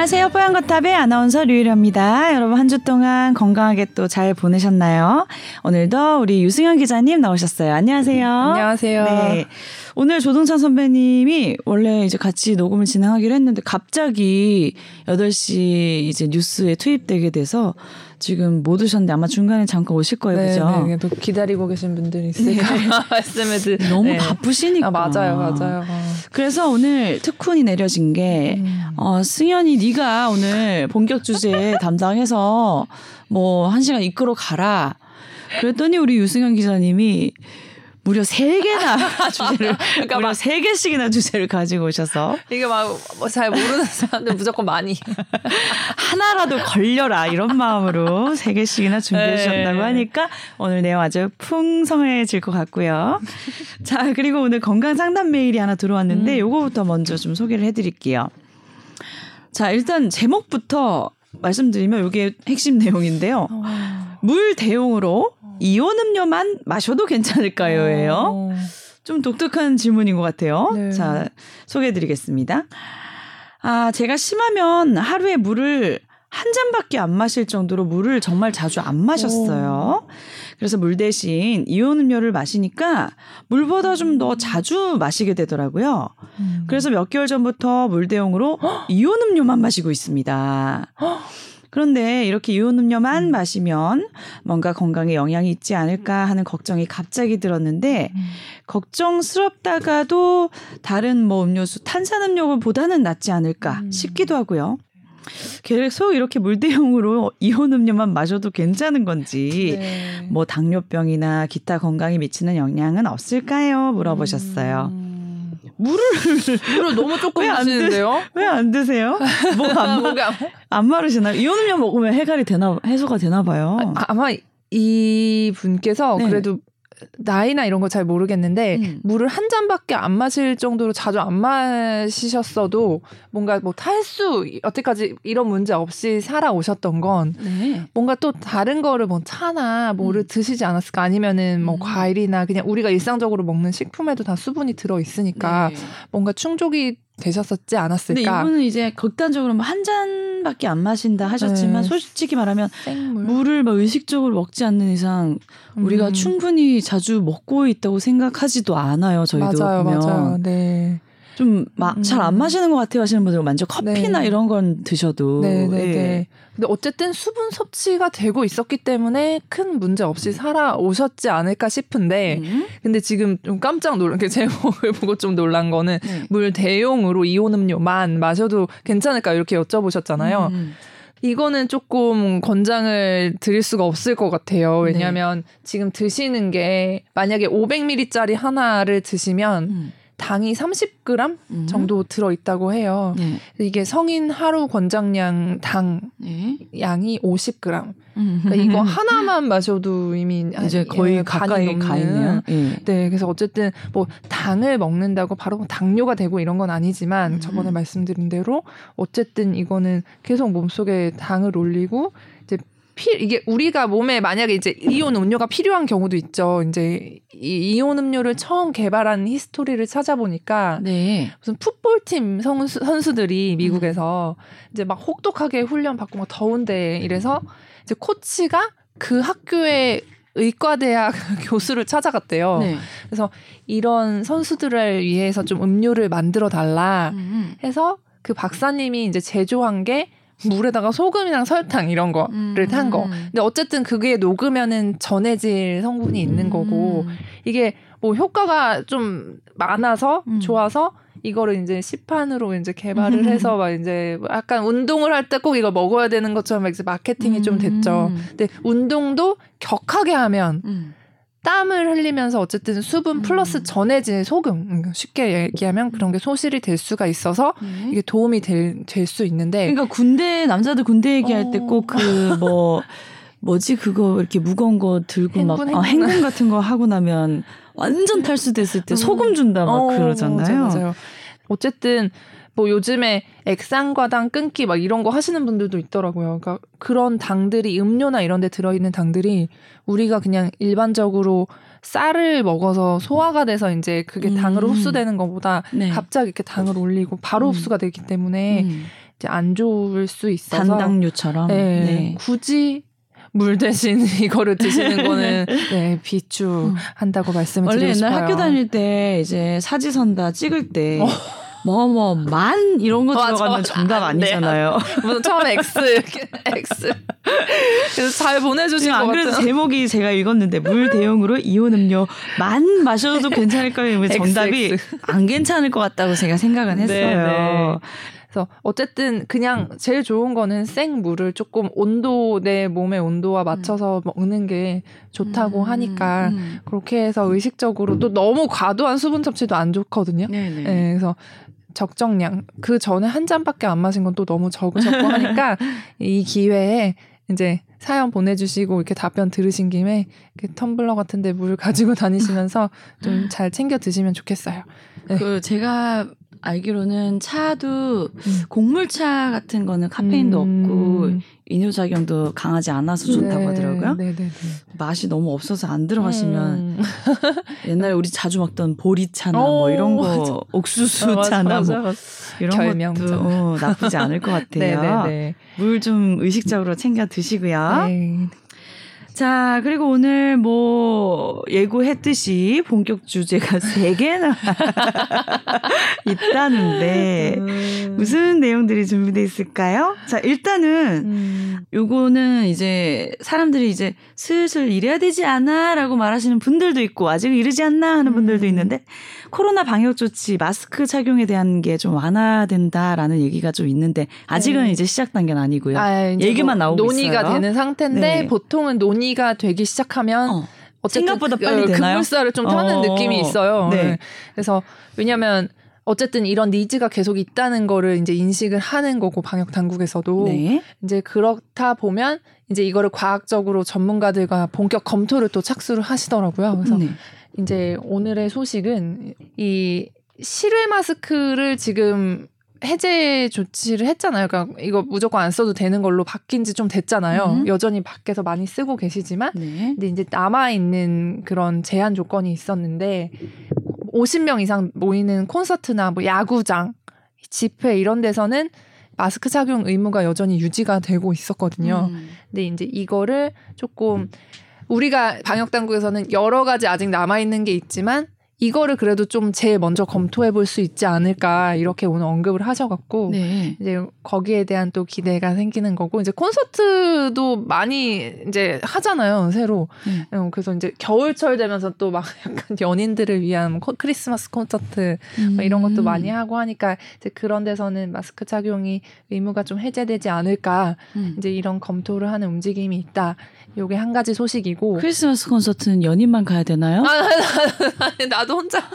안녕하세요. 뽀얀거탑의 아나운서 류일입니다. 여러분 한 주 동안 건강하게 또 잘 보내셨나요? 오늘도 우리 유승현 기자님 나오셨어요. 안녕하세요. 안녕하세요. 네. 오늘 조동찬 선배님이 원래 이제 같이 녹음을 진행하기로 했는데 갑자기 8시 이제 뉴스에 투입되게 돼서 지금 못 오셨는데 아마 중간에 잠깐 오실 거예요. 네, 그죠? 네, 또 기다리고 계신 분들이 있으니까 네. 말씀해 드 너무 네. 바쁘시니까. 아, 맞아요. 맞아요. 어. 그래서 오늘 특훈이 내려진 게 음. 어, 승현이 네가 오늘 본격 주제 담당해서 뭐 한 시간 이끌어 가라. 그랬더니 우리 유승현 기자님이 무려 세 개나 주제를 그러니까 무려 세 개씩이나 주제를 가지고 오셔서 이게 막잘 모르는 사람들 무조건 많이 하나라도 걸려라 이런 마음으로 세 개씩이나 준비해 주셨다고 네. 하니까 오늘 내용 아주 풍성해질 것 같고요. 자 그리고 오늘 건강 상담 메일이 하나 들어왔는데 음. 요거부터 먼저 좀 소개를 해드릴게요. 자 일단 제목부터 말씀드리면 이게 핵심 내용인데요. 어. 물 대용으로 이온 음료만 마셔도 괜찮을까요?예요. 어. 좀 독특한 질문인 것 같아요. 네. 자, 소개해 드리겠습니다. 아, 제가 심하면 하루에 물을 한 잔밖에 안 마실 정도로 물을 정말 자주 안 마셨어요. 오. 그래서 물 대신 이온 음료를 마시니까 물보다 좀 더 자주 마시게 되더라고요. 음. 그래서 몇 개월 전부터 물 대용으로 이온 음료만 마시고 있습니다. 그런데 이렇게 이온 음료만 음. 마시면 뭔가 건강에 영향이 있지 않을까 하는 걱정이 갑자기 들었는데 음. 걱정스럽다가도 다른 뭐 음료수 탄산음료보다는 낫지 않을까 음. 싶기도 하고요. 계속 이렇게 물대용으로 이온 음료만 마셔도 괜찮은 건지 네. 뭐 당뇨병이나 기타 건강에 미치는 영향은 없을까요? 물어보셨어요. 음. 물을 물을 너무 조금 마시는데요? 왜 안 드세요? 뭐안 안 마르시나요? 이온 음료 먹으면 해갈이 되나 해소가 되나 봐요. 아, 아마 이 분께서 네. 그래도 나이나 이런 거 잘 모르겠는데 음. 물을 한 잔밖에 안 마실 정도로 자주 안 마시셨어도 뭔가 뭐 탈수 여태까지 이런 문제 없이 살아오셨던 건 네. 뭔가 또 다른 거를 뭐 차나 뭐를 음. 드시지 않았을까 아니면은 뭐 음. 과일이나 그냥 우리가 일상적으로 먹는 식품에도 다 수분이 들어 있으니까 네. 뭔가 충족이 되셨었지 않았을까. 근데 이분은 이제 극단적으로 뭐 한 잔밖에 안 마신다 하셨지만 네. 솔직히 말하면 생물. 물을 막 의식적으로 먹지 않는 이상 우리가 음. 충분히 자주 먹고 있다고 생각하지도 않아요. 저희도 맞아요, 보면. 맞아요. 네. 좀 잘안 음. 마시는 것 같아요 하시는 분들 먼저 커피나 네. 이런 건 드셔도. 네, 네, 네, 네. 근데 어쨌든 수분 섭취가 되고 있었기 때문에 큰 문제 없이 살아오셨지 않을까 싶은데, 음. 근데 지금 좀 깜짝 놀란 게 제목을 보고 좀 놀란 거는 네. 물 대용으로 이온 음료만 마셔도 괜찮을까 이렇게 여쭤보셨잖아요. 음. 이거는 조금 권장을 드릴 수가 없을 것 같아요. 왜냐하면 네. 지금 드시는 게 만약에 500ml짜리 하나를 드시면 음. 당이 30g 음. 정도 들어 있다고 해요. 네. 이게 성인 하루 권장량 당 네. 양이 50g. 음. 그러니까 이거 하나만 마셔도 이미 이제 거의 예, 가까이 가 있네요. 네. 네, 그래서 어쨌든 뭐 당을 먹는다고 바로 뭐 당뇨가 되고 이런 건 아니지만 음. 저번에 말씀드린 대로 어쨌든 이거는 계속 몸속에 당을 올리고 피, 이게 우리가 몸에 만약에 이제 이온 음료가 필요한 경우도 있죠. 이제 이 이온 음료를 처음 개발한 히스토리를 찾아보니까 네. 무슨 풋볼팀 선수, 선수들이 미국에서 음. 이제 막 혹독하게 훈련 받고 막 더운데 이래서 이제 코치가 그 학교에 의과대학 교수를 찾아갔대요. 네. 그래서 이런 선수들을 위해서 좀 음료를 만들어 달라 음. 해서 그 박사님이 이제 제조한 게 물에다가 소금이랑 설탕 이런 거를 음. 탄 거. 근데 어쨌든 그게 녹으면은 전해질 성분이 있는 음. 거고 이게 뭐 효과가 좀 많아서 음. 좋아서 이거를 이제 시판으로 이제 개발을 해서 막 이제 약간 운동을 할 때 꼭 이거 먹어야 되는 것처럼 이제 마케팅이 좀 됐죠. 음. 근데 운동도 격하게 하면 음. 땀을 흘리면서 어쨌든 수분 음. 플러스 전해진 소금 음, 쉽게 얘기하면 그런 게 소실이 될 수가 있어서 네. 이게 도움이 될 수 있는데 그러니까 군대 남자들 군대 얘기할 어. 때꼭 그뭐 뭐지 그거 이렇게 무거운 거 들고 행군, 막 행군. 어, 행군 같은 거 하고 나면 완전 탈수됐을 때 음. 소금 준다 막 어, 그러잖아요. 맞아요, 맞아요. 어쨌든 뭐 요즘에 액상과당 끊기 막 이런 거 하시는 분들도 있더라고요. 그러니까 그런 당들이 음료나 이런 데 들어있는 당들이 우리가 그냥 일반적으로 쌀을 먹어서 소화가 돼서 이제 그게 당으로 음. 흡수되는 것보다 네. 갑자기 이렇게 당을 올리고 바로 음. 흡수가 되기 때문에 음. 이제 안 좋을 수 있어서 단당류처럼. 네, 네. 굳이 물 대신 이거를 드시는 거는 네, 비추한다고 말씀을 원래 드리고 옛날 싶어요. 학교 다닐 때 이제 사지선다 찍을 때 뭐뭐만 이런 거 들어가면 맞아. 정답. 아니잖아요. 무슨 처음에 X 이렇게 X 그래서 잘 보내주신 안 그래도 같아요. 제목이 제가 읽었는데 물 대용으로 이온 음료 만 마셔도 괜찮을까요? 정답이. 안 괜찮을 것 같다고 제가 생각은 네, 했어요. 네. 그래서 어쨌든 그냥 제일 좋은 거는 생물을 조금 온도 내 몸의 온도와 맞춰서 먹는 게 좋다고 음, 하니까 음. 그렇게 해서 의식적으로 또 너무 과도한 수분 섭취도 안 좋거든요. 네네. 네, 그래서 적정량. 그 전에 한 잔밖에 안 마신 건 또 너무 적으셨고 하니까 이 기회에 이제 사연 보내주시고 이렇게 답변 들으신 김에 텀블러 같은데 물 가지고 다니시면서 좀 잘 챙겨 드시면 좋겠어요. 그 제가 알기로는 차도 음. 곡물차 같은 거는 카페인도 음. 없고 이뇨 작용도 강하지 않아서 좋다고 네, 하더라고요. 네네네. 맛이 너무 없어서 안 들어가시면 음. 옛날에 우리 자주 먹던 보리차나 뭐 오, 이런 거 맞아. 옥수수차나 맞아, 뭐 맞아. 이런 결명차. 것도 어, 나쁘지 않을 것 같아요. 네네네. 물좀 의식적으로 챙겨 드시고요. 네. 자, 그리고 오늘 뭐 예고했듯이 본격 주제가 세 개나 있다는데 음. 무슨 내용들이 준비돼 있을까요? 자, 일단은 음. 요거는 이제 사람들이 이제 슬슬 이래야 되지 않아라고 말하시는 분들도 있고 아직 이르지 않나 하는 분들도 음. 있는데 코로나 방역 조치 마스크 착용에 대한 게 좀 완화된다라는 얘기가 좀 있는데 아직은 네. 이제 시작 단계는 아니고요. 아, 이제 얘기만 뭐 나오고 논의가 있어요. 되는 상태인데 네. 보통은 논의가 되기 시작하면 어. 어쨌든 생각보다 그, 빨리 어, 되나요? 급물살을 좀 타는 어. 느낌이 있어요. 네. 네. 그래서 왜냐하면 어쨌든 이런 니즈가 계속 있다는 거를 이제 인식을 하는 거고 방역 당국에서도 네. 이제 그렇다 보면 이제 이거를 과학적으로 전문가들과 본격 검토를 또 착수를 하시더라고요. 그래서 네. 이제 오늘의 소식은 이 실외 마스크를 지금 해제 조치를 했잖아요. 그러니까 이거 무조건 안 써도 되는 걸로 바뀐 지 좀 됐잖아요. 음. 여전히 밖에서 많이 쓰고 계시지만 네. 근데 이제 남아 있는 그런 제한 조건이 있었는데 50명 이상 모이는 콘서트나 뭐 야구장, 집회 이런 데서는 마스크 착용 의무가 여전히 유지가 되고 있었거든요. 음. 근데 이제 이거를 조금 우리가 방역 당국에서는 여러 가지 아직 남아 있는 게 있지만 이거를 그래도 좀 제일 먼저 검토해 볼 수 있지 않을까 이렇게 오늘 언급을 하셔갖고 네. 이제 거기에 대한 또 기대가 생기는 거고 이제 콘서트도 많이 이제 하잖아요 새로 네. 어, 그래서 이제 겨울철 되면서 또 막 약간 연인들을 위한 코- 크리스마스 콘서트 뭐 음. 이런 것도 많이 하고 하니까 이제 그런 데서는 마스크 착용이 의무가 좀 해제되지 않을까 음. 이제 이런 검토를 하는 움직임이 있다. 요게 한 가지 소식이고. 크리스마스 콘서트는 연인만 가야 되나요? 아, 나, 나 도 혼자.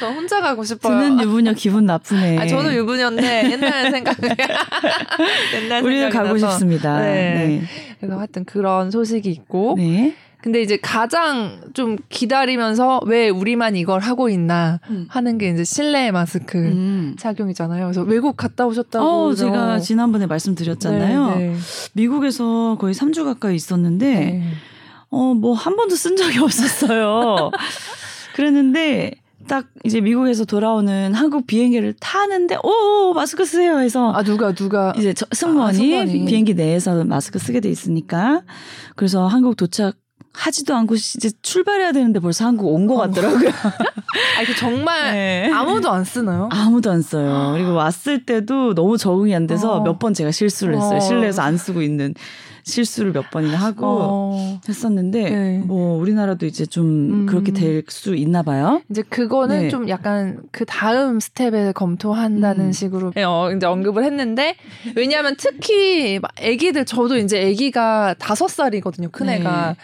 저 혼자 가고 싶어요. 듣는 유부녀 기분 나쁘네. 아, 저도 유부녀인데 옛날 생각이 옛날 우리는 가고. 싶습니다. 네. 그래서 하여튼 그런 소식이 있고. 네. 근데 이제 가장 좀 기다리면서 왜 우리만 이걸 하고 있나 음. 하는 게 이제 실내 마스크 음. 착용이잖아요. 그래서 외국 갔다 오셨다고. 어. 제가 지난번에 말씀드렸잖아요. 네, 네. 미국에서 거의 3주 가까이 있었는데, 네. 어, 뭐 한 번도 쓴 적이 없었어요. 그랬는데, 딱 이제 미국에서 돌아오는 한국 비행기를 타는데, 오, 마스크 쓰세요 해서, 아 누가 누가 이제 저, 승무원이, 아, 승무원이. 비행기 내에서 마스크 쓰게 돼 있으니까, 그래서 한국 도착, 하지도 않고 이제 출발해야 되는데 벌써 한국 온 것 같더라고요. 아 이게 정말 네. 아무도 안 쓰나요? 아무도 안 써요. 그리고 왔을 때도 너무 적응이 안 돼서 어. 몇번 제가 실수를 했어요. 어. 실내에서 안 쓰고 있는 실수를 몇 번이나 하고 어. 했었는데 네. 뭐 우리나라도 이제 좀 음. 그렇게 될 수 있나 봐요. 이제 그거는 네. 좀 약간 그 다음 스텝에 검토한다는 음. 식으로 어, 이제 언급을 했는데 왜냐하면 특히 막 아기들 저도 이제 아기가 다섯 살이거든요 큰 네. 애가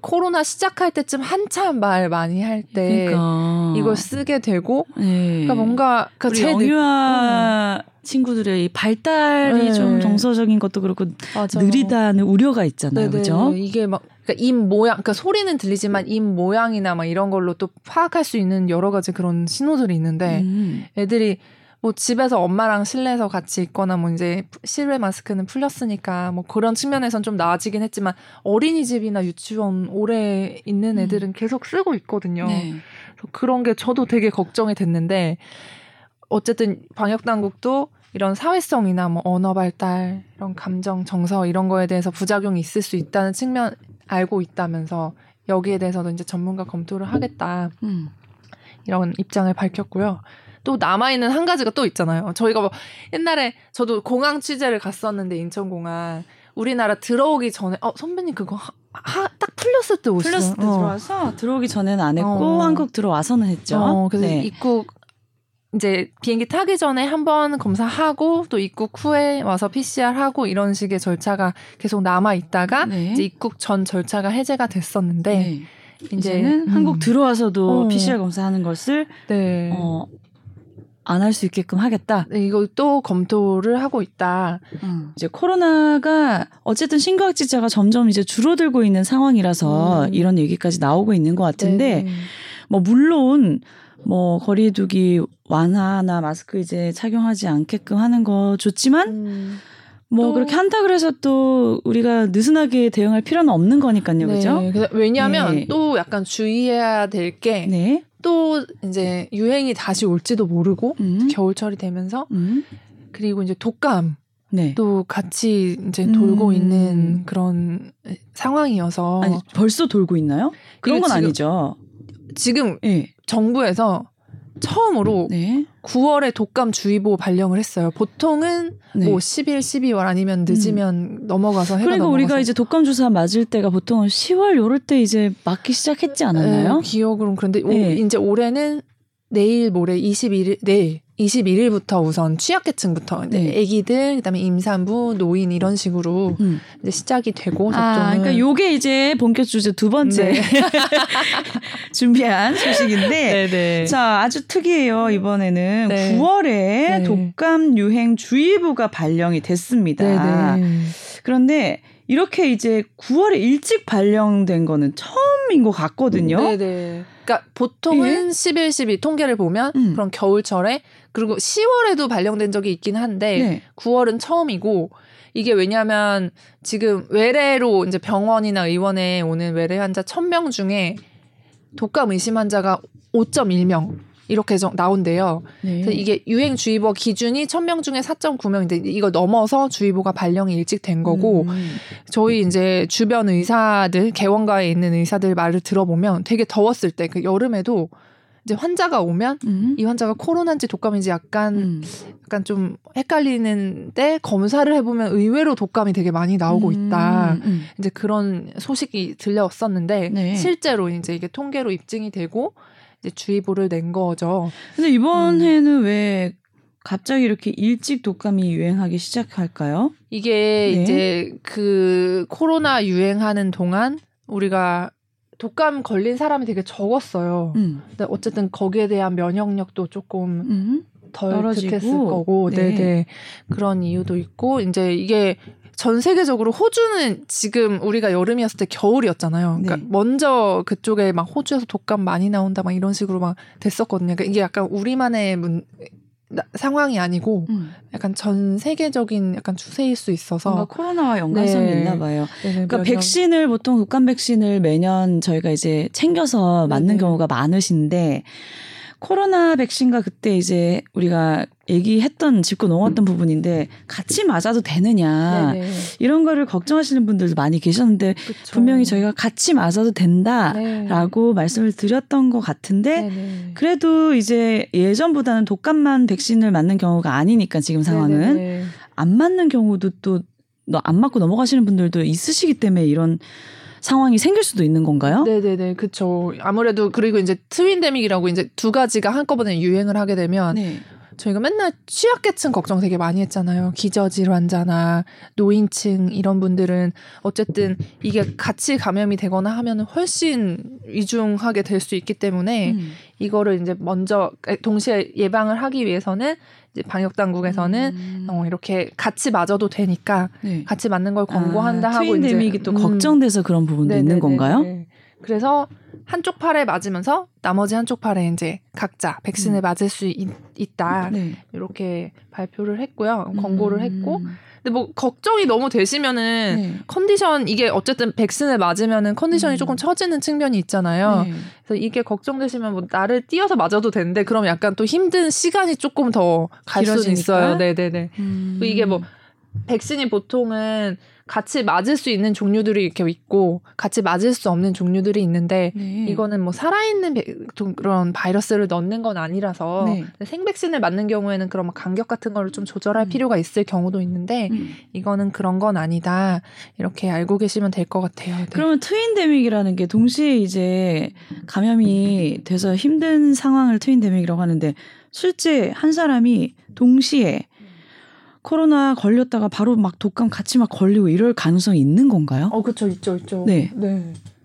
코로나 시작할 때쯤 한참 말 많이 할때 그러니까 이걸 쓰게 되고 네. 그러니까 뭔가 그러니까 우리 제 느- 영유아 친구들의 이 발달이 네. 좀 정서적인 것도 그렇고 맞아. 느리다는 우려가 있잖아요. 네네. 그죠? 이게 막 그러니까 입 모양, 그러니까 소리는 들리지만 입 모양이나 막 이런 걸로 또 파악할 수 있는 여러 가지 그런 신호들이 있는데 음. 애들이 뭐 집에서 엄마랑 실내에서 같이 있거나 뭐 이제 실외 마스크는 풀렸으니까 뭐 그런 측면에선 좀 나아지긴 했지만 어린이집이나 유치원 오래 있는 음. 애들은 계속 쓰고 있거든요. 네. 그래서 그런 게 저도 되게 걱정이 됐는데 어쨌든 방역 당국도 이런 사회성이나 뭐 언어 발달, 이런 감정, 정서 이런 거에 대해서 부작용이 있을 수 있다는 측면 알고 있다면서 여기에 대해서도 이제 전문가 검토를 하겠다 음. 이런 입장을 밝혔고요. 또 남아있는 한 가지가 또 있잖아요. 저희가 뭐 옛날에 저도 공항 취재를 갔었는데 인천공항 우리나라 들어오기 전에 어 선배님 그거 하, 하, 딱 풀렸을 때 오셨어요. 플러스 때 어. 들어와서 들어오기 전에는 안 했고 어. 한국 들어와서는 했죠. 어, 그래서 네. 입국 이제 비행기 타기 전에 한번 검사하고 또 입국 후에 와서 PCR 하고 이런 식의 절차가 계속 남아 있다가 네. 이제 입국 전 절차가 해제가 됐었는데 네. 이제 이제는 음. 한국 들어와서도 어. PCR 검사하는 것을 네. 어, 안 할 수 있게끔 하겠다. 네, 이거 또 검토를 하고 있다. 이제 코로나가 어쨌든 신규 확진자가 점점 이제 줄어들고 있는 상황이라서 음. 이런 얘기까지 나오고 있는 것 같은데 네. 뭐 물론 뭐 거리두기 완화나 마스크 이제 착용하지 않게끔 하는 거 좋지만 음. 뭐 또- 그렇게 한다 그래서 또 우리가 느슨하게 대응할 필요는 없는 거니까요, 그죠? 네, 그래서 왜냐하면 네. 또 약간 주의해야 될게 또 네. 이제 유행이 다시 올지도 모르고 음. 겨울철이 되면서 음. 그리고 이제 독감 네. 또 같이 이제 돌고 음. 있는 그런 상황이어서 아니 벌써 돌고 있나요? 그런 건 지금- 아니죠. 지금 예. 정부에서 처음으로 네. 9월에 독감 주의보 발령을 했어요. 보통은 네. 뭐 11, 12월 아니면 늦으면 넘어가서 해가 그러니까 넘어가서. 우리가 이제 독감 주사 맞을 때가 보통 10월 요럴 때 이제 맞기 시작했지 않았나요? 네, 기억으로는 그런데 오- 네. 이제 올해는 내일 모레 21일 내일 21일부터 우선 취약계층부터 이제 네. 아기들 그다음에 임산부 노인 이런 식으로 음. 이제 시작이 되고 접종은 아, 그러니까 요게 이제 본격 주제 두 번째 네. 준비한 소식인데 네네. 자, 아주 특이해요. 이번에는 네. 9월에 네. 독감 유행 주의보가 발령이 됐습니다. 네네. 그런데 이렇게 이제 9월에 일찍 발령된 거는 처음인 것 같거든요. 네네. 그러니까 보통은 11, 12 통계를 보면 예? 음. 그런 겨울철에 그리고 10월에도 발령된 적이 있긴 한데 네. 9월은 처음이고 이게 왜냐하면 지금 외래로 이제 병원이나 의원에 오는 외래 환자 1000명 중에 독감 의심 환자가 5.1명 이렇게 정- 나온대요. 네. 이게 유행 주의보 기준이 1000명 중에 4.9명인데 이거 넘어서 주의보가 발령이 일찍 된 거고 음. 저희 이제 주변 의사들 개원가에 있는 의사들 말을 들어보면 되게 더웠을 때 그 여름에도 이제 환자가 오면 음. 이 환자가 코로나인지 독감인지 약간 음. 약간 좀 헷갈리는데 검사를 해보면 의외로 독감이 되게 많이 나오고 있다. 음, 음. 이제 그런 소식이 들려왔었는데 네. 실제로 이제 이게 통계로 입증이 되고 이제 주의보를 낸 거죠. 근데 이번 음. 해는 왜 갑자기 이렇게 일찍 독감이 유행하기 시작할까요? 이게 네. 이제 그 코로나 유행하는 동안 우리가 독감 걸린 사람이 되게 적었어요. 음. 근데 어쨌든 거기에 대한 면역력도 조금 음. 덜 떨어지고. 득했을 거고, 네. 네. 네 그런 이유도 있고, 이제 이게 전 세계적으로 호주는 지금 우리가 여름이었을 때 겨울이었잖아요. 그러니까 네. 먼저 그쪽에 막 호주에서 독감 많이 나온다 막 이런 식으로 막 됐었거든요. 그러니까 이게 약간 우리만의 문, 나- 상황이 아니고 음. 약간 전 세계적인 약간 추세일 수 있어서 뭔가 코로나와 연관성이 네. 있나 봐요. 네, 그러니까 면역- 백신을 보통 독감 백신을 매년 저희가 이제 챙겨서 맞는 네네. 경우가 많으신데 코로나 백신과 그때 이제 우리가 얘기했던 짚고 넘어갔던 부분인데 같이 맞아도 되느냐 네네. 이런 거를 걱정하시는 분들도 많이 계셨는데 그쵸. 분명히 저희가 같이 맞아도 네. 된다라고 말씀을 드렸던 것 같은데 네네. 그래도 이제 예전보다는 독감만 백신을 맞는 경우가 아니니까 지금 상황은 네네. 안 맞는 경우도 또 안 맞고 넘어가시는 분들도 있으시기 때문에 이런 상황이 생길 수도 있는 건가요? 네네네, 그쵸. 아무래도 그리고 이제 트윈데믹이라고 이제 두 가지가 한꺼번에 유행을 하게 되면 네. 저희가 맨날 취약계층 걱정 되게 많이 했잖아요. 기저질환자나 노인층 이런 분들은 어쨌든 이게 같이 감염이 되거나 하면 훨씬 위중하게 될 수 있기 때문에 음. 이거를 이제 먼저 동시에 예방을 하기 위해서는 이제 방역 당국에서는 음. 어, 이렇게 같이 맞아도 되니까 네. 같이 맞는 걸 권고한다 아, 하고 트윈데믹이 이제 또 음. 걱정돼서 그런 부분도 있는 네네네네. 건가요? 그래서 한쪽 팔에 맞으면서 나머지 한쪽 팔에 이제 각자 백신을 음. 맞을 수 있, 다 네. 이렇게 발표를 했고요. 권고를 음. 했고 근데 뭐 걱정이 너무 되시면은 네. 컨디션 이게 어쨌든 백신을 맞으면은 컨디션이 음. 조금 처지는 측면이 있잖아요. 네. 그래서 이게 걱정되시면 뭐 나를 띄어서 맞아도 되는데 그럼 약간 또 힘든 시간이 조금 더 갈 수는 길어지니까? 있어요. 네네네. 음. 이게 뭐 백신이 보통은 같이 맞을 수 있는 종류들이 이렇게 있고 같이 맞을 수 없는 종류들이 있는데 네. 이거는 뭐 살아있는 배- 그런 바이러스를 넣는 건 아니라서 네. 생백신을 맞는 경우에는 그런 막 간격 같은 거를 좀 조절할 음. 필요가 있을 경우도 있는데 음. 이거는 그런 건 아니다 이렇게 알고 계시면 될 것 같아요. 네. 그러면 트윈데믹이라는 게 동시에 이제 감염이 돼서 힘든 상황을 트윈데믹이라고 하는데 실제 한 사람이 동시에 코로나 걸렸다가 바로 막 독감 같이 막 걸리고 이럴 가능성이 있는 건가요? 어 그쵸 있죠 있죠. 네.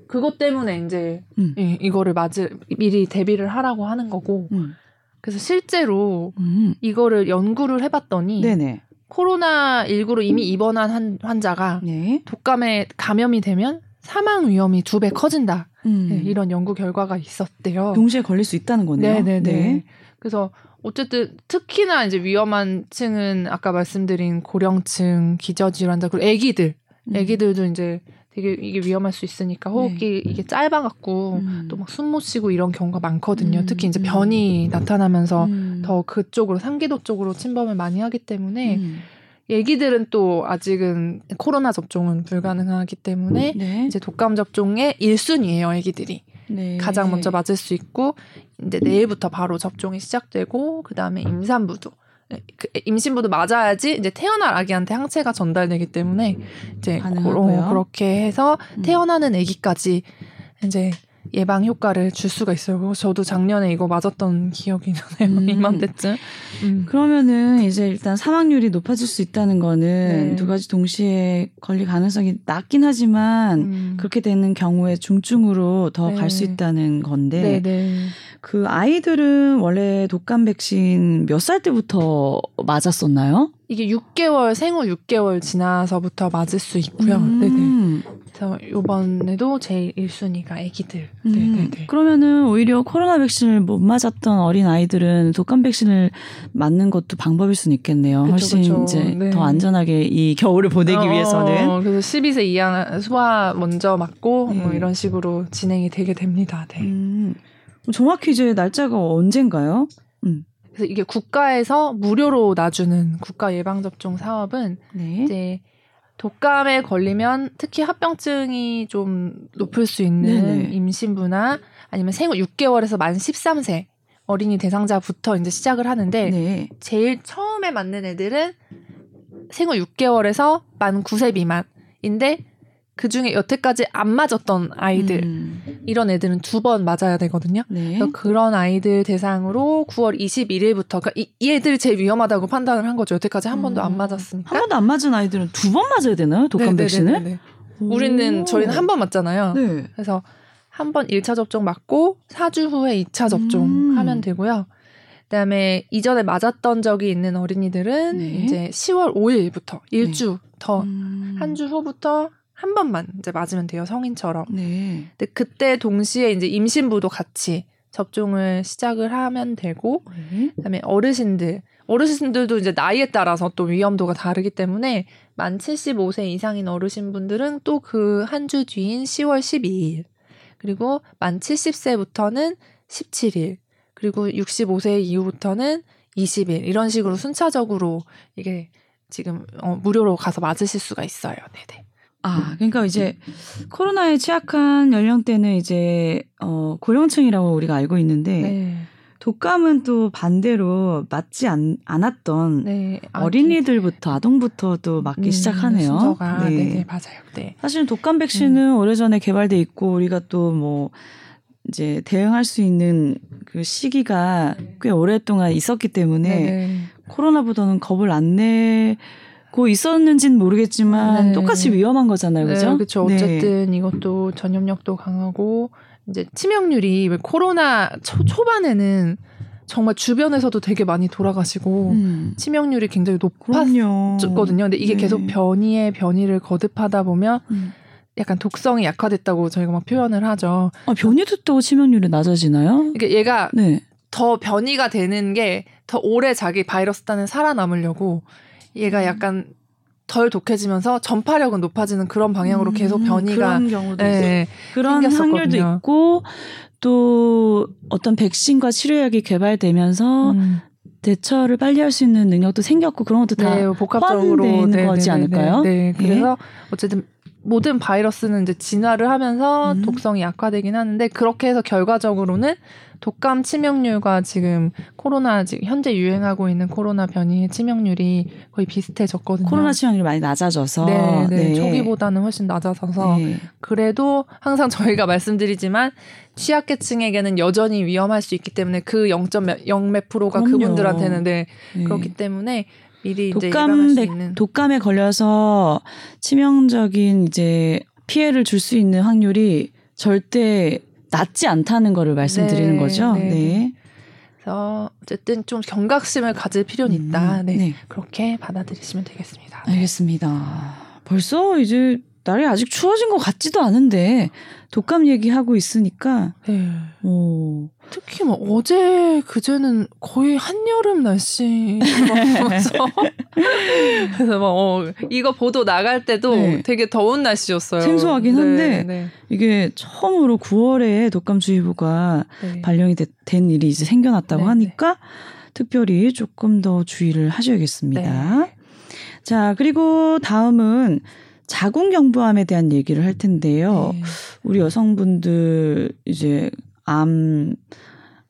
그것 때문에 이제 음. 이- 이거를 맞을 미리 대비를 하라고 하는 거고 음. 그래서 실제로 음. 이거를 연구를 해봤더니 네네. 코로나 19로 이미 입원한 한 환자가 네. 독감에 감염이 되면 사망 위험이 두 배 커진다. 음. 네, 이런 연구 결과가 있었대요. 동시에 걸릴 수 있다는 거네요. 네네네. 네. 그래서 어쨌든 특히나 이제 위험한 층은 아까 말씀드린 고령층, 기저질환자 그리고 아기들, 음. 아기들도 이제 되게 이게 위험할 수 있으니까 호흡기 이게 짧아 갖고 음. 또막 숨 못 쉬고 이런 경우가 많거든요. 음, 특히 이제 음. 변이 나타나면서 음. 더 그쪽으로 상기도 쪽으로 침범을 많이 하기 때문에 음. 애기들은 또 아직은 코로나 접종은 불가능하기 때문에 네. 이제 독감 접종의 1순위예요, 애기들이. 네. 가장 먼저 맞을 수 있고 이제 내일부터 바로 접종이 시작되고 그다음에 임산부도 네, 그 임신부도 맞아야지 이제 태어날 아기한테 항체가 전달되기 때문에 이제 가능하고요. 그, 렇게 해서 음. 태어나는 아기까지 이제 예방 효과를 줄 수가 있어요. 저도 작년에 이거 맞았던 기억이 나네요. 음. 이맘때쯤. 음. 그러면은 이제 일단 사망률이 높아질 수 있다는 거는 네. 두 가지 동시에 걸릴 가능성이 낮긴 하지만 음. 그렇게 되는 경우에 중증으로 더 갈수 네. 있다는 건데 네네. 그 아이들은 원래 독감 백신 몇 살 때부터 맞았었나요? 이게 6개월 생후 6개월 지나서부터 맞을 수 있고요. 음. 네네. 그래서 이번에도 제일 1순위가 아기들. 음. 네네네. 그러면은 오히려 코로나 백신을 못 맞았던 어린 아이들은 독감 백신을 맞는 것도 방법일 수는 있겠네요. 그쵸, 훨씬 그쵸. 이제 네. 더 안전하게 이 겨울을 보내기 어, 위해서는 어, 그래서 12세 이하 소아 먼저 맞고 뭐 네. 이런 식으로 진행이 되게 됩니다. 네. 음. 정확히 이제 날짜가 언젠가요? 그래서 이게 국가에서 무료로 놔주는 국가 예방 접종 사업은 네. 이제 독감에 걸리면 특히 합병증이 좀 높을 수 있는 네네. 임신부나 아니면 생후 6개월에서 만 13세 어린이 대상자부터 이제 시작을 하는데 네. 제일 처음에 맞는 애들은 생후 6개월에서 만 9세 미만인데 그 중에 여태까지 안 맞았던 아이들 음. 이런 애들은 두 번 맞아야 되거든요. 네. 그런 아이들 대상으로 9월 21일부터 그러니까 이, 이 애들이 제일 위험하다고 판단을 한 거죠. 여태까지 한 번도 안 음. 맞았으니까. 한 번도 안 맞은 아이들은 두 번 맞아야 되나요? 독감 네네네네네. 백신을? 우리는 오. 저희는 한 번 맞잖아요. 네. 그래서 한 번 1차 접종 맞고 4주 후에 2차 접종 음. 하면 되고요. 그다음에 이전에 맞았던 적이 있는 어린이들은 네. 이제 10월 5일부터 1주 더 음. 한주 후부터 한 번만 이제 맞으면 돼요 성인처럼. 네. 근데 그때 동시에 이제 임신부도 같이 접종을 시작을 하면 되고 네. 그다음에 어르신들 어르신들도 이제 나이에 따라서 또 위험도가 다르기 때문에 만 75세 이상인 어르신분들은 또 그 한 주 뒤인 10월 12일 그리고 만 70세부터는 17일 그리고 65세 이후부터는 20일 이런 식으로 순차적으로 이게 지금 어, 무료로 가서 맞으실 수가 있어요. 네네. 아, 그러니까 이제 코로나에 취약한 연령대는 이제 어 고령층이라고 우리가 알고 있는데 네. 독감은 또 반대로 맞지 않, 않았던 네. 어린이들부터 아동부터 또 맞기 음, 시작하네요. 순서가 네. 네 맞아요. 네. 사실 독감 백신은 오래전에 개발돼 있고 우리가 또 뭐 이제 대응할 수 있는 그 시기가 꽤 오랫동안 있었기 때문에 네네. 코로나보다는 겁을 안 내 고 있었는지는 모르겠지만 네. 똑같이 위험한 거잖아요, 그죠? 네, 그렇죠. 네. 어쨌든 이것도 전염력도 강하고 이제 치명률이 왜 코로나 초, 초반에는 정말 주변에서도 되게 많이 돌아가시고 음, 치명률이 굉장히. 높았거든요. 근데 이게 네. 계속 변이에 변이를 거듭하다 보면 음. 약간 독성이 약화됐다고 저희가 막 표현을 하죠. 아, 변이 됐다고 치명률이 낮아지나요? 그러니까 얘가 네. 더 변이가 되는 게 더 오래 자기 바이러스 단에 살아남으려고 음. 얘가 약간 덜 독해지면서 전파력은 높아지는 그런 방향으로 계속 음, 변이가 그런 경우도. 네, 그런 생겼었거든요. 확률도 있고 또 어떤 백신과 치료약이 개발되면서 음. 대처를 빨리 할 수 있는 능력도 생겼고 그런 것도 다 네, 복합적으로 포함되어 있는 네, 거지 네, 않을까요? 네, 네. 예. 그래서 어쨌든 모든 바이러스는 이제 진화를 하면서 음. 독성이 약화되긴 하는데 그렇게 해서 결과적으로는 독감 치명률과 지금 코로나 지금 현재 유행하고 있는 코로나 변이의 치명률이 거의 비슷해졌거든요. 코로나 치명률이 많이 낮아져서 네, 네, 초기보다는 훨씬 낮아져서 네. 그래도 항상 저희가 말씀드리지만 취약계층에게는 여전히 위험할 수 있기 때문에 그 0.0몇 프로가. 그분들한테는 네, 네. 그렇기 때문에 독감 백- 독감에 걸려서 치명적인 이제 피해를 줄 수 있는 확률이 절대 낮지 않다는 거를 말씀드리는 네, 거죠. 네, 네. 네. 그래서 어쨌든 좀 경각심을 가질 필요는 있다. 음, 네. 네. 그렇게 받아들이시면 되겠습니다. 알겠습니다. 벌써 이제 날이 아직 추워진 것 같지도 않은데 독감 얘기하고 있으니까 네. 오, 특히 뭐 어제 그제는 거의 한여름 날씨라서 그래서 막 어, 이거 보도 나갈 때도 네. 되게 더운 날씨였어요. 생소하긴 한데 네, 이게 처음으로 9월에 독감주의보가 네, 네. 발령이 되- 된 일이 이제 생겨났다고 네, 하니까 특별히 조금 더 주의를 하셔야겠습니다. 네. 자, 그리고 다음은 자궁경부암에 대한 얘기를 할 텐데요. 네. 우리 여성분들 이제 암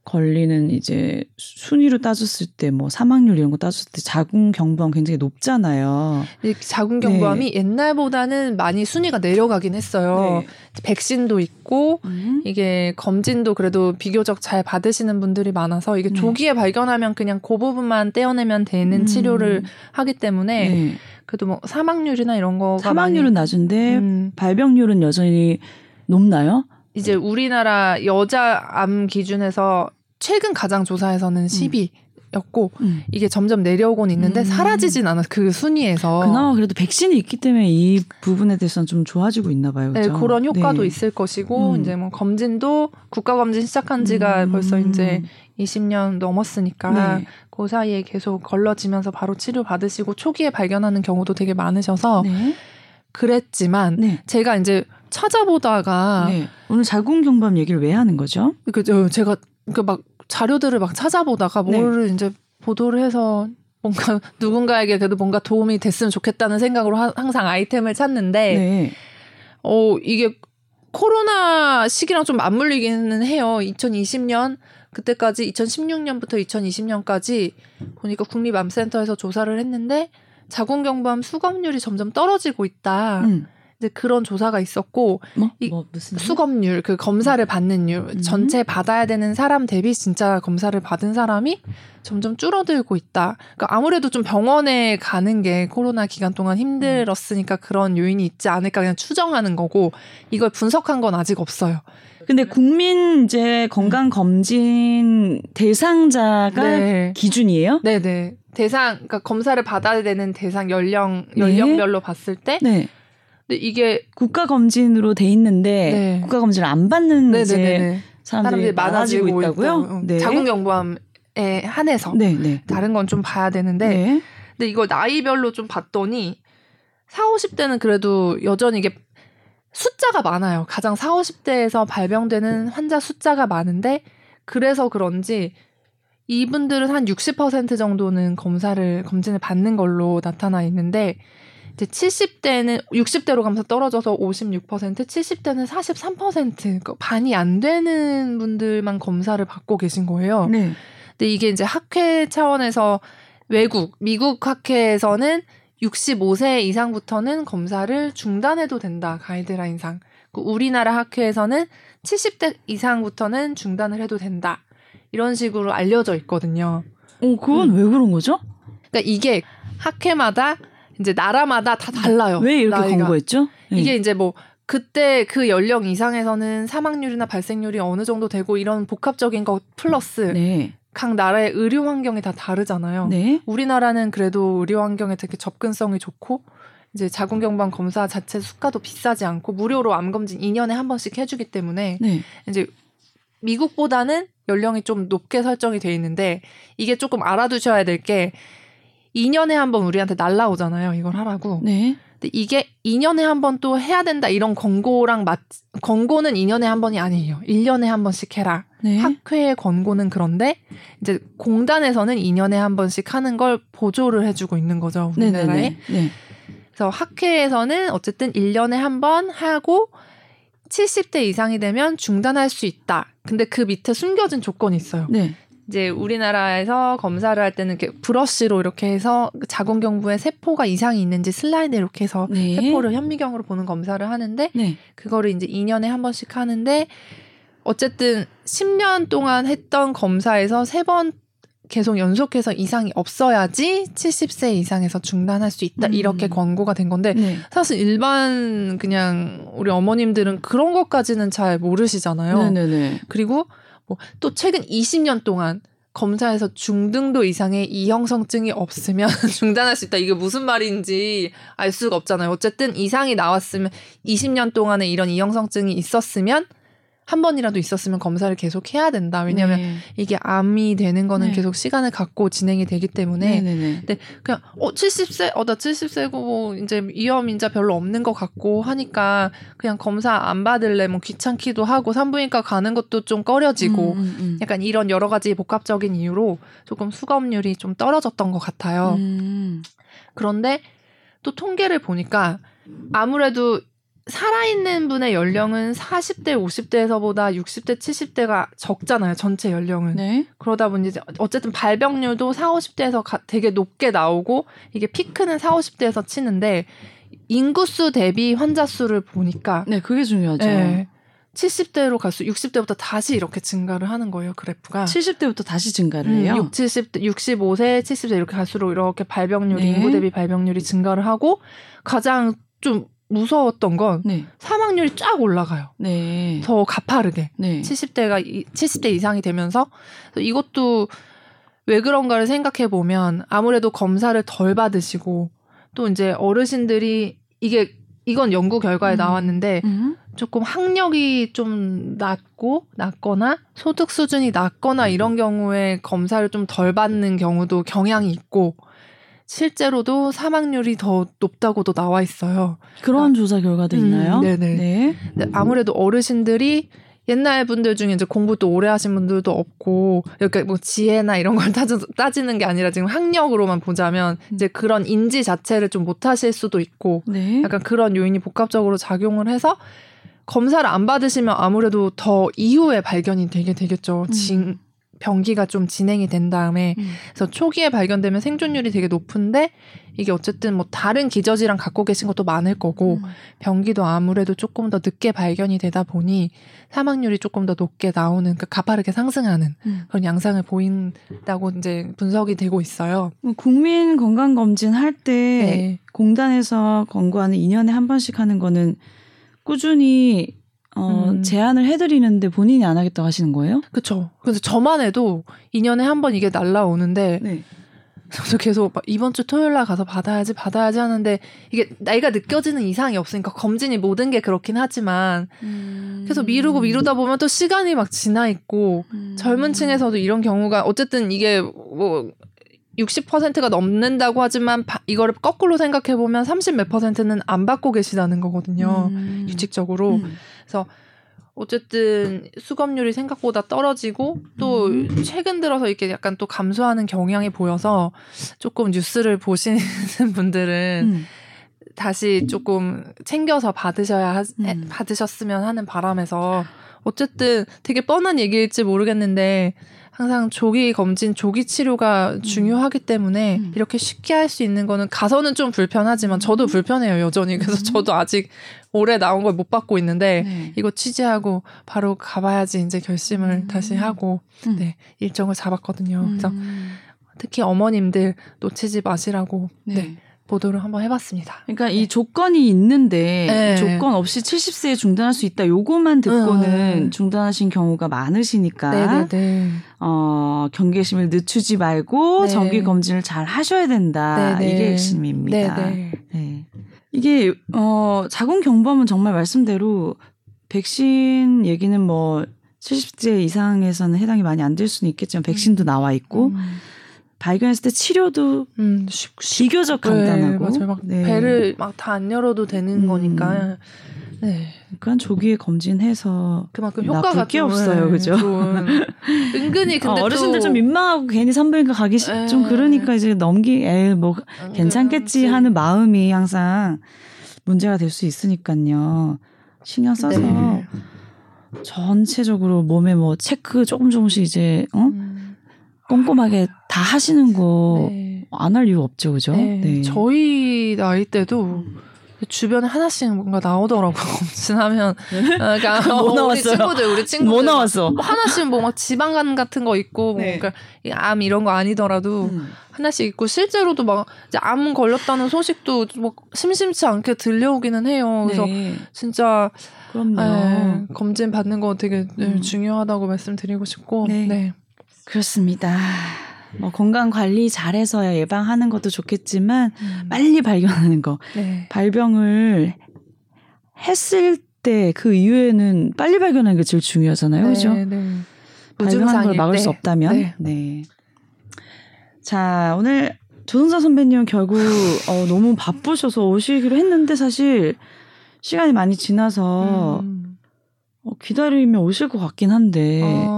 걸리는 이제 순위로 따졌을 때 뭐 사망률 이런 거 따졌을 때 자궁 경부암 굉장히 높잖아요. 이 자궁 경부암이 네. 옛날보다는 많이 순위가 내려가긴 했어요. 백신도 있고 음. 이게 검진도 그래도 비교적 잘 받으시는 분들이 많아서 이게 네. 조기에 발견하면 그냥 그 부분만 떼어내면 되는 음. 치료를 하기 때문에 네. 그래도 뭐 사망률이나 이런 거가 사망률은 많이, 낮은데 음, 발병률은 여전히 높나요? 이제 우리나라 여자 암 기준에서 최근 가장 조사에서는 10위였고 음. 이게 점점 내려오곤 있는데 음. 사라지진 않아 그 순위에서 그나마 그래도 백신이 있기 때문에 이 부분에 대해서는 좀 좋아지고 있나 봐요. 네, 그죠? 그런 효과도 네. 있을 것이고 음. 이제 뭐 검진도 국가 검진 시작한 지가 음. 벌써 이제 20년 넘었으니까 네. 그 사이에 계속 걸러지면서 바로 치료 받으시고 초기에 발견하는 경우도 되게 많으셔서 네. 그랬지만 네. 제가 이제 찾아보다가 네. 오늘 자궁경부암 얘기를 왜 하는 거죠? 그저 제가 그막 자료들을 막 찾아보다가 네. 뭐를 이제 보도를 해서 뭔가 누군가에게 그래도 뭔가 도움이 됐으면 좋겠다는 생각으로 하- 항상 아이템을 찾는데 네. 어 이게 코로나 시기랑 좀 맞물리기는 해요. 2020년 그때까지 2016년부터 2020년까지 보니까 국립암센터에서 조사를 했는데 자궁경부암 수검률이 점점 떨어지고 있다. 음. 이제 그런 조사가 있었고 뭐? 이뭐 무슨 수검률 그 검사를 받는 율 음. 전체 받아야 되는 사람 대비 진짜 검사를 받은 사람이 점점 줄어들고 있다. 그러니까 아무래도 좀 병원에 가는 게 코로나 기간 동안 힘들었으니까 그런 요인이 있지 않을까 그냥 추정하는 거고 이걸 분석한 건 아직 없어요. 근데 국민 이제 건강 검진 대상자가 네. 기준이에요? 네 네 대상 그러니까 검사를 받아야 되는 대상 연령 네. 연령별로 봤을 때 네. 근데 이게 국가 검진으로 돼 있는데 네. 국가 검진을 안 받는 이제 네네네 사람들이, 사람들이 많아지고, 많아지고 있다고요? 있다고요. 네. 자궁경부암에 한해서 네, 네. 다른 건 좀 봐야 되는데 네. 근데 이걸 나이별로 좀 봤더니 4, 50대는 그래도 여전히 이게 숫자가 많아요. 가장 4, 50대에서 발병되는 환자 숫자가 많은데 그래서 그런지 이분들은 한 60% 정도는 검사를 검진을 받는 걸로 나타나 있는데 70대는 60대로 가면서 떨어져서 56%, 70대는 43%, 그러니까 반이 안 되는 분들만 검사를 받고 계신 거예요. 네. 근데 이게 이제 학회 차원에서 외국, 미국 학회에서는 65세 이상부터는 검사를 중단해도 된다, 가이드라인상. 그 우리나라 학회에서는 70대 이상부터는 중단을 해도 된다. 이런 식으로 알려져 있거든요. 어, 그건 왜 그런 거죠? 그러니까 이게 학회마다 이제 나라마다 다 달라요. 왜 이렇게 나이가. 권고했죠? 네. 이게 이제 뭐 그때 그 연령 이상에서는 사망률이나 발생률이 어느 정도 되고 이런 복합적인 것 플러스 네. 각 나라의 의료 환경이 다 다르잖아요. 네. 우리나라는 그래도 의료 환경에 되게 접근성이 좋고 이제 자궁경부암 검사 자체 수가도 비싸지 않고 무료로 암 검진 2년에 한 번씩 해주기 때문에 네. 이제 미국보다는 연령이 좀 높게 설정이 돼 있는데 이게 조금 알아두셔야 될게 2년에 한 번 우리한테 날라오잖아요. 이걸 하라고. 네. 근데 이게 2년에 한 번 또 해야 된다 이런 권고랑 맞 권고는 2년에 한 번이 아니에요. 1년에 한 번씩 해라. 네. 학회의 권고는 그런데 이제 공단에서는 2년에 한 번씩 하는 걸 보조를 해주고 있는 거죠. 우리나라에. 네네네. 네. 그래서 학회에서는 어쨌든 1년에 한 번 하고 70대 이상이 되면 중단할 수 있다. 근데 그 밑에 숨겨진 조건이 있어요. 네. 이제 우리나라에서 검사를 할 때는 이렇게 브러쉬로 이렇게 해서 자궁경부에 세포가 이상이 있는지 슬라이드 이렇게 해서 네. 세포를 현미경으로 보는 검사를 하는데 네. 그거를 이제 2년에 한 번씩 하는데 어쨌든 10년 동안 했던 검사에서 세 번 계속 연속해서 이상이 없어야지 70세 이상에서 중단할 수 있다 음. 이렇게 권고가 된 건데 네. 사실 일반 그냥 우리 어머님들은 그런 것까지는 잘 모르시잖아요. 네네네. 그리고 뭐또 최근 20년 동안 검사에서 중등도 이상의 이형성증이 없으면 중단할 수 있다. 이게 무슨 말인지 알 수가 없잖아요. 어쨌든 이상이 나왔으면 20년 동안에 이런 이형성증이 있었으면 한 번이라도 있었으면 검사를 계속 해야 된다. 왜냐하면 네. 이게 암이 되는 거는 네. 계속 시간을 갖고 진행이 되기 때문에 네네네. 그냥 어 70세 어 나 70세고 뭐 이제 위험 인자 별로 없는 것 같고 하니까 그냥 검사 안 받을래 뭐 귀찮기도 하고 산부인과 가는 것도 좀 꺼려지고 음, 음, 음. 약간 이런 여러 가지 복합적인 이유로 조금 수검률이 좀 떨어졌던 것 같아요. 음. 그런데 또 통계를 보니까 아무래도 살아있는 분의 연령은 40대, 50대에서보다 60대, 70대가 적잖아요. 전체 연령은. 네. 그러다 보니 이제 어쨌든 발병률도 4, 50대에서 가, 되게 높게 나오고 이게 피크는 4, 50대에서 치는데 인구수 대비 환자 수를 보니까 네, 그게 중요하죠. 네, 70대로 갈수록 60대부터 다시 이렇게 증가를 하는 거예요. 그래프가. 70대부터 다시 증가를 음, 해요. 6, 70대, 65세, 70세 이렇게 갈수록 이렇게 발병률이 네. 인구 대비 발병률이 증가를 하고 가장 좀 무서웠던 건 네. 사망률이 쫙 올라가요. 네. 더 가파르게. 네. 70대가 70대 이상이 되면서 이것도 왜 그런가를 생각해 보면 아무래도 검사를 덜 받으시고 또 이제 어르신들이 이게 이건 연구 결과에 음. 나왔는데 음. 조금 학력이 좀 낮고 낮거나 소득 수준이 낮거나 이런 경우에 검사를 좀 덜 받는 경우도 경향이 있고 실제로도 사망률이 더 높다고도 나와 있어요. 그런 조사 결과도 음, 있나요? 네네. 네. 아무래도 어르신들이 옛날 분들 중에 이제 공부 또 오래 하신 분들도 없고 이렇게 뭐 지혜나 이런 걸 따지, 따지는 게 아니라 지금 학력으로만 보자면 이제 그런 인지 자체를 좀 못하실 수도 있고 네. 약간 그런 요인이 복합적으로 작용을 해서 검사를 안 받으시면 아무래도 더 이후에 발견이 되게 되겠죠. 음. 진, 병기가 좀 진행이 된 다음에 음. 그래서 초기에 발견되면 생존율이 되게 높은데 이게 어쨌든 뭐 다른 기저질환 갖고 계신 것도 많을 거고 음. 병기도 아무래도 조금 더 늦게 발견이 되다 보니 사망률이 조금 더 높게 나오는 그러니까 가파르게 상승하는 음. 그런 양상을 보인다고 이제 분석이 되고 있어요. 국민 건강 검진 할때 네. 공단에서 권고하는 2년에 한 번씩 하는 거는 꾸준히 어, 음. 제안을 해드리는데 본인이 안 하겠다고 하시는 거예요? 그렇죠. 그래서 저만 해도 2년에 한 번 이게 날라오는데 네. 저도 계속 막 이번 주 토요일 날 가서 받아야지 받아야지 하는데 이게 나이가 느껴지는 이상이 없으니까 검진이 모든 게 그렇긴 하지만 계속 미루고 미루다 보면 또 시간이 막 지나 있고 음. 젊은 층에서도 이런 경우가 어쨌든 이게 뭐 60%가 넘는다고 하지만 바- 이거를 거꾸로 생각해 보면 30몇 퍼센트는 안 받고 계시다는 거거든요. 음. 규칙적으로. 음. 그래서 어쨌든 수검률이 생각보다 떨어지고 또 음. 최근 들어서 이렇게 약간 또 감소하는 경향이 보여서 조금 뉴스를 보시는 분들은 음. 다시 조금 챙겨서 받으셔야 하, 음. 받으셨으면 하는 바람에서 어쨌든 되게 뻔한 얘기일지 모르겠는데 항상 조기 검진, 조기 치료가 중요하기 때문에 음. 이렇게 쉽게 할 수 있는 거는 가서는 좀 불편하지만 저도 불편해요 여전히 그래서 음. 저도 아직 올해 나온 걸 못 받고 있는데 네. 이거 취재하고 바로 가봐야지 이제 결심을 음. 다시 하고 음. 네 일정을 잡았거든요. 그래서 음. 특히 어머님들 놓치지 마시라고 네. 네. 보도를 한번 해봤습니다. 그러니까 이 조건이 있는데 네. 조건 없이 70세에 중단할 수 있다. 요거만 듣고는 음. 중단하신 경우가 많으시니까 네네네. 어, 경계심을 늦추지 말고 네. 정기 검진을 잘 하셔야 된다. 네네. 이게 핵심입니다. 네네. 네. 이게 어 자궁 경부암은 정말 말씀대로 백신 얘기는 뭐 70세 이상에서는 해당이 많이 안 될 수는 있겠지만 백신도 나와 있고 음. 발견했을 때 치료도 음, 쉽, 비교적 간단하고 네. 막 네. 배를 막 다 안 열어도 되는 음. 거니까. 네. 그러니까 조기에 검진해서 그만큼 효과가 게 좀, 없어요, 네, 그죠? 은근히 근데 어, 어르신들 또좀 민망하고 괜히 산부인과 가기 시- 좀 네. 그러니까 이제 넘기 에뭐 안 괜찮겠지 그런지. 하는 마음이 항상 문제가 될 수 있으니까요. 신경 써서 네. 전체적으로 몸에 뭐 체크 조금 조금씩 이제 어? 음, 꼼꼼하게 다 하시는 거 안할 네. 이유 없죠, 그죠? 네. 저희 나이 때도 주변에 하나씩 뭔가 나오더라고 검진하면 아, 그러니까 뭐 우리 나왔어요? 친구들 우리 친구들 뭐막 나왔어? 뭐 하나씩 뭐 막 지방간 같은 거 있고 뭐 네. 그러니까 이암 이런 거 아니더라도 음. 하나씩 있고 실제로도 막 이제 암 걸렸다는 소식도 뭐 심심치 않게 들려오기는 해요. 그래서 네. 진짜 그럼요. 예, 검진 받는 거 되게 네, 음. 중요하다고 말씀드리고 싶고 네. 네. 그렇습니다. 뭐 건강 관리 잘해서 예방하는 것도 좋겠지만 음. 빨리 발견하는 거. 네. 발병을 했을 때 그 이후에는 빨리 발견하는 게 제일 중요하잖아요. 그죠? 네, 네. 발병하는 걸 막을 때. 수 없다면. 네. 네. 자, 오늘 조승자 선배님은 결국 어, 너무 바쁘셔서 오시기로 했는데 사실 시간이 많이 지나서 음. 어, 기다리면 오실 것 같긴 한데. 아,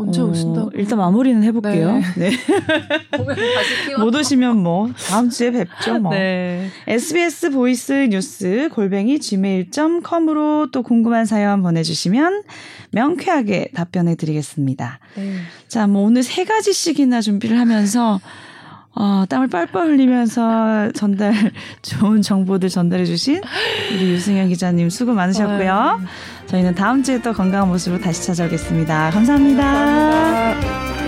언제 어, 오신다고? 일단 마무리는 해볼게요. 네. 키워. 못 오시면 뭐 다음 주에 뵙죠. 뭐. 네. SBS voice news 골뱅이 gmail.com으로 또 궁금한 사연 보내주시면 명쾌하게 답변해 드리겠습니다. 네. 자, 뭐 오늘 세 가지씩이나 준비를 하면서 어, 땀을 뻘뻘 흘리면서 전달 좋은 정보들 전달해 주신 우리 유승현 기자님 수고 많으셨고요. 저희는 다음 주에 또 건강한 모습으로 다시 찾아오겠습니다 감사합니다. 감사합니다.